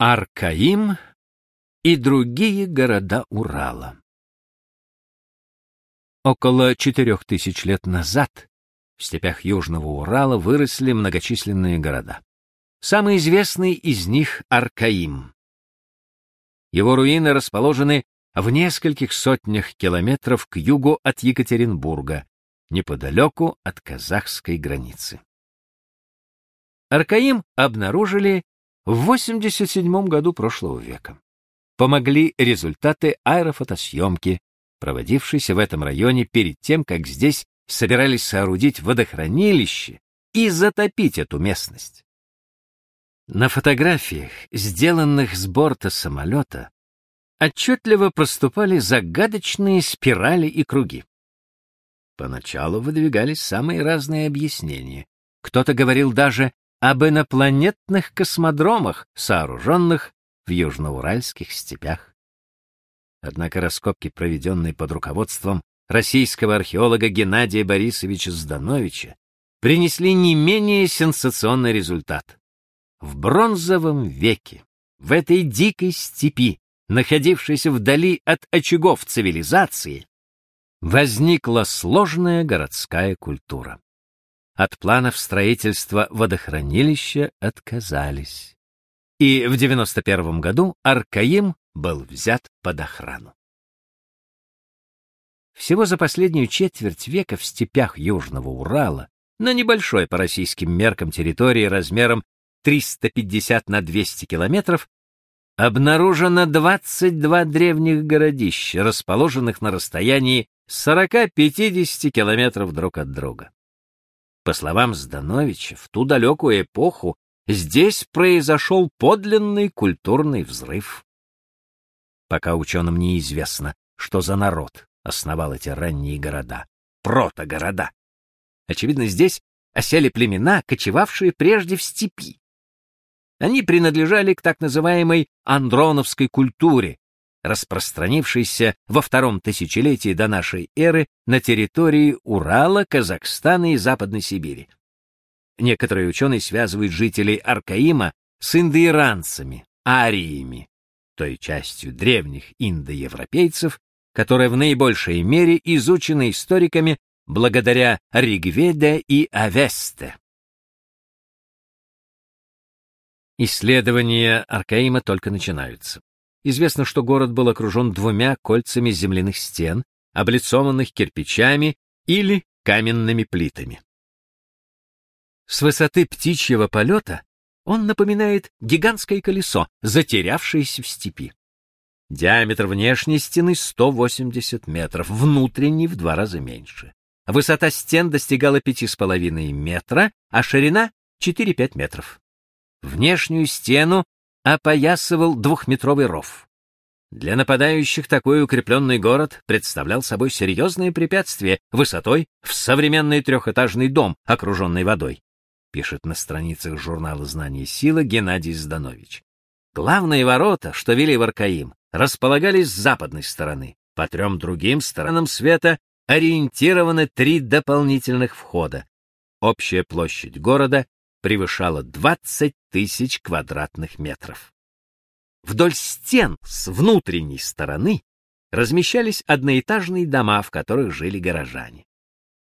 Аркаим и другие города Урала. Около четырех тысяч лет назад в степях Южного Урала выросли многочисленные города. Самый известный из них — Аркаим. Его руины расположены в нескольких сотнях километров к югу от Екатеринбурга, неподалеку от казахской границы. Аркаим обнаружили в 87 году прошлого века. Помогли результаты аэрофотосъемки, проводившейся в этом районе перед тем, как здесь собирались соорудить водохранилище и затопить эту местность. На фотографиях, сделанных с борта самолета, отчетливо проступали загадочные спирали и круги. Поначалу выдвигались самые разные объяснения. Кто-то говорил даже об инопланетных космодромах, сооруженных в южноуральских степях. Однако раскопки, проведенные под руководством российского археолога Геннадия Борисовича Здановича, принесли не менее сенсационный результат. В бронзовом веке, в этой дикой степи, находившейся вдали от очагов цивилизации, возникла сложная городская культура. От планов строительства водохранилища отказались. И в 91 году Аркаим был взят под охрану. Всего за последнюю четверть века в степях Южного Урала, на небольшой по российским меркам территории размером 350 на 200 километров, обнаружено 22 древних городища, расположенных на расстоянии 40-50 километров друг от друга. По словам Здановича, в ту далекую эпоху здесь произошел подлинный культурный взрыв. Пока ученым неизвестно, что за народ основал эти ранние города, протогорода. Очевидно, здесь осели племена, кочевавшие прежде в степи. Они принадлежали к так называемой андроновской культуре, распространившейся во втором тысячелетии до нашей эры на территории Урала, Казахстана и Западной Сибири. Некоторые ученые связывают жителей Аркаима с индоиранцами, ариями, той частью древних индоевропейцев, которая в наибольшей мере изучена историками благодаря Ригведе и Авесте. Исследования Аркаима только начинаются. Известно, что город был окружен двумя кольцами земляных стен, облицованных кирпичами или каменными плитами. С высоты птичьего полета он напоминает гигантское колесо, затерявшееся в степи. Диаметр внешней стены 180 метров, внутренней в два раза меньше. Высота стен достигала 5,5 метра, а ширина 4-5 метров. Внешнюю стену опоясывал двухметровый ров. Для нападающих такой укрепленный город представлял собой серьезное препятствие высотой в современный трехэтажный дом, окруженный водой, пишет на страницах журнала «Знание сила» Геннадий Зданович. Главные ворота, что вели в Аркаим, располагались с западной стороны. По трем другим сторонам света ориентированы три дополнительных входа. Общая площадь города превышала 20 тысяч квадратных метров. Вдоль стен с внутренней стороны размещались одноэтажные дома, в которых жили горожане.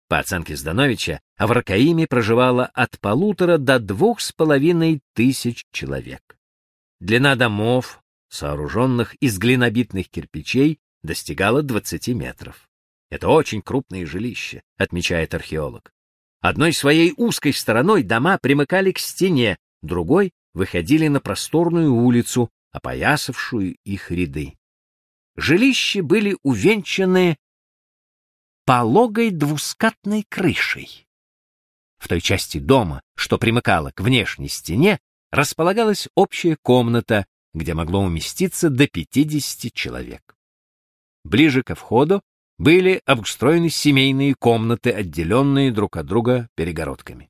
По оценке Здановича, в Ракаиме проживало от полутора до двух с половиной тысяч человек. Длина домов, сооруженных из глинобитных кирпичей, достигала 20 метров. Это очень крупные жилища, отмечает археолог. Одной своей узкой стороной дома примыкали к стене, другой выходили на просторную улицу, опоясавшую их ряды. Жилища были увенчаны пологой двускатной крышей. В той части дома, что примыкала к внешней стене, располагалась общая комната, где могло уместиться до 50 человек. Ближе ко входу были обустроены семейные комнаты, отделенные друг от друга перегородками.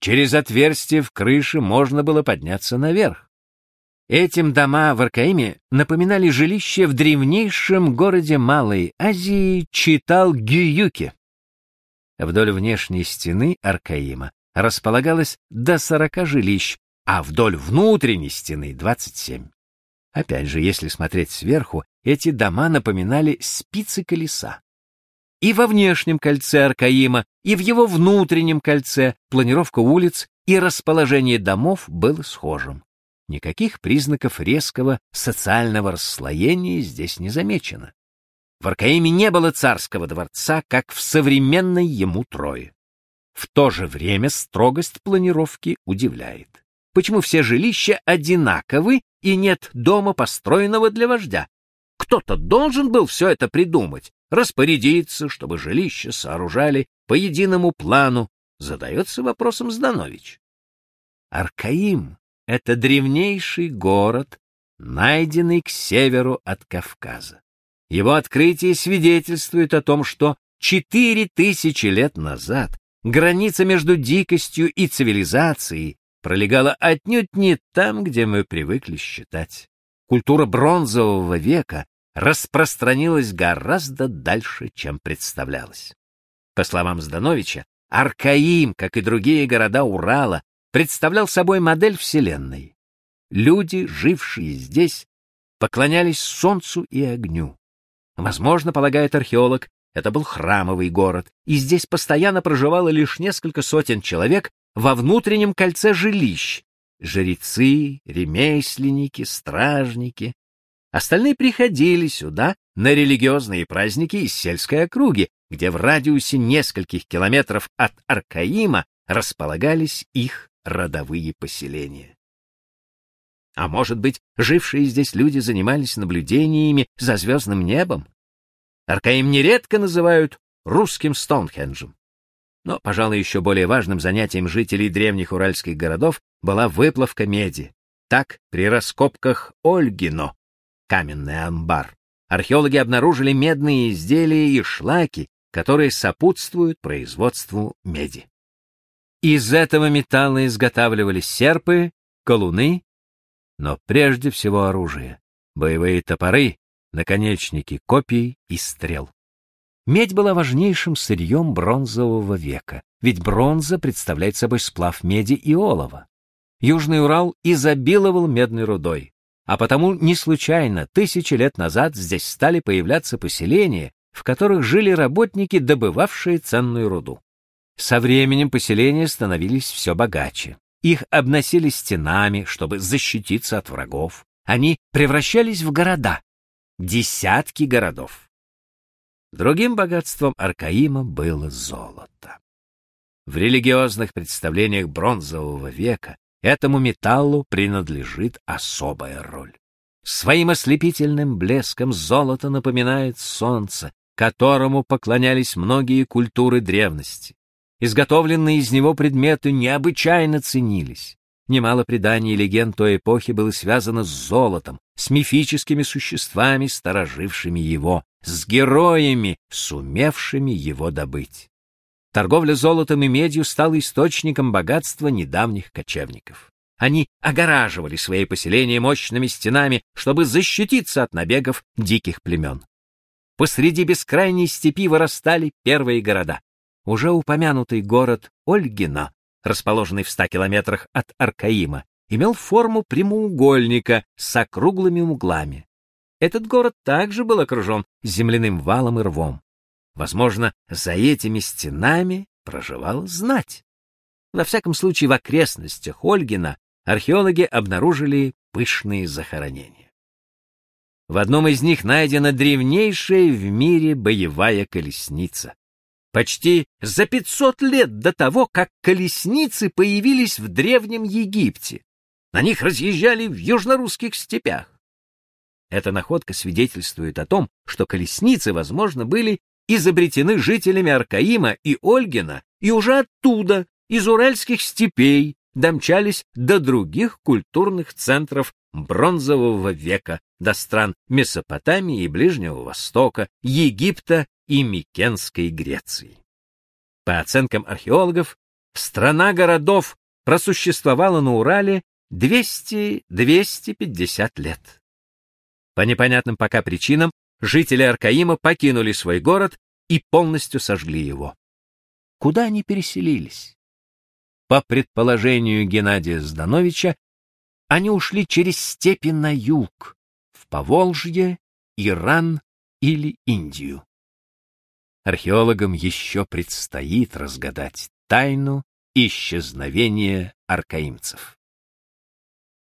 Через отверстие в крыше можно было подняться наверх. Этим дома в Аркаиме напоминали жилище в древнейшем городе Малой Азии Читал-Гююке. Вдоль внешней стены Аркаима располагалось до 40 жилищ, а вдоль внутренней стены 27. Опять же, если смотреть сверху, эти дома напоминали спицы колеса. И во внешнем кольце Аркаима, и в его внутреннем кольце планировка улиц и расположение домов было схожим. Никаких признаков резкого социального расслоения здесь не замечено. В Аркаиме не было царского дворца, как в современной ему Трое. В то же время строгость планировки удивляет. Почему все жилища одинаковы и нет дома, построенного для вождя? Кто-то должен был все это придумать, распорядиться, чтобы жилища сооружали по единому плану, задается вопросом Зданович. Аркаим — это древнейший город, найденный к северу от Кавказа. Его открытие свидетельствует о том, что четыре тысячи лет назад граница между дикостью и цивилизацией пролегала отнюдь не там, где мы привыкли считать. Культура бронзового века распространилась гораздо дальше, чем представлялось. По словам Здановича, Аркаим, как и другие города Урала, представлял собой модель Вселенной. Люди, жившие здесь, поклонялись солнцу и огню. Возможно, полагает археолог, это был храмовый город, и здесь постоянно проживало лишь несколько сотен человек во внутреннем кольце жилищ. Жрецы, ремесленники, стражники. Остальные приходили сюда на религиозные праздники из сельской округи, где в радиусе нескольких километров от Аркаима располагались их родовые поселения. А может быть, жившие здесь люди занимались наблюдениями за звездным небом? Аркаим нередко называют русским Стоунхенджем. Но, пожалуй, еще более важным занятием жителей древних уральских городов была выплавка меди. Так, при раскопках Ольгино, каменный амбар, археологи обнаружили медные изделия и шлаки, которые сопутствуют производству меди. Из этого металла изготавливались серпы, колуны, но прежде всего оружие, боевые топоры, наконечники копий и стрел. Медь была важнейшим сырьем бронзового века, ведь бронза представляет собой сплав меди и олова. Южный Урал изобиловал медной рудой, а потому не случайно тысячи лет назад здесь стали появляться поселения, в которых жили работники, добывавшие ценную руду. Со временем поселения становились все богаче. Их обносили стенами, чтобы защититься от врагов. Они превращались в города. Десятки городов. Другим богатством Аркаима было золото. В религиозных представлениях бронзового века этому металлу принадлежит особая роль. Своим ослепительным блеском золото напоминает солнце, которому поклонялись многие культуры древности. Изготовленные из него предметы необычайно ценились. Немало преданий и легенд той эпохи было связано с золотом, с мифическими существами, сторожившими его, с героями, сумевшими его добыть. Торговля золотом и медью стала источником богатства недавних кочевников. Они огораживали свои поселения мощными стенами, чтобы защититься от набегов диких племен. Посреди бескрайней степи вырастали первые города. Уже упомянутый город Ольгина, расположенный в ста километрах от Аркаима, имел форму прямоугольника с округлыми углами. Этот город также был окружен земляным валом и рвом. Возможно, за этими стенами проживал знать. Во всяком случае, в окрестностях Ольгина археологи обнаружили пышные захоронения. В одном из них найдена древнейшая в мире боевая колесница. Почти за 500 лет до того, как колесницы появились в Древнем Египте. На них разъезжали в южнорусских степях. Эта находка свидетельствует о том, что колесницы, возможно, были изобретены жителями Аркаима и Ольгина, и уже оттуда, из уральских степей, домчались до других культурных центров бронзового века, до стран Месопотамии и Ближнего Востока, Египта и Микенской Греции. По оценкам археологов, страна городов просуществовала на Урале 200-250 лет. По непонятным пока причинам жители Аркаима покинули свой город и полностью сожгли его. Куда они переселились? По предположению Геннадия Здановича, они ушли через степи на юг, Поволжье, Иран или Индию. Археологам еще предстоит разгадать тайну исчезновения аркаимцев.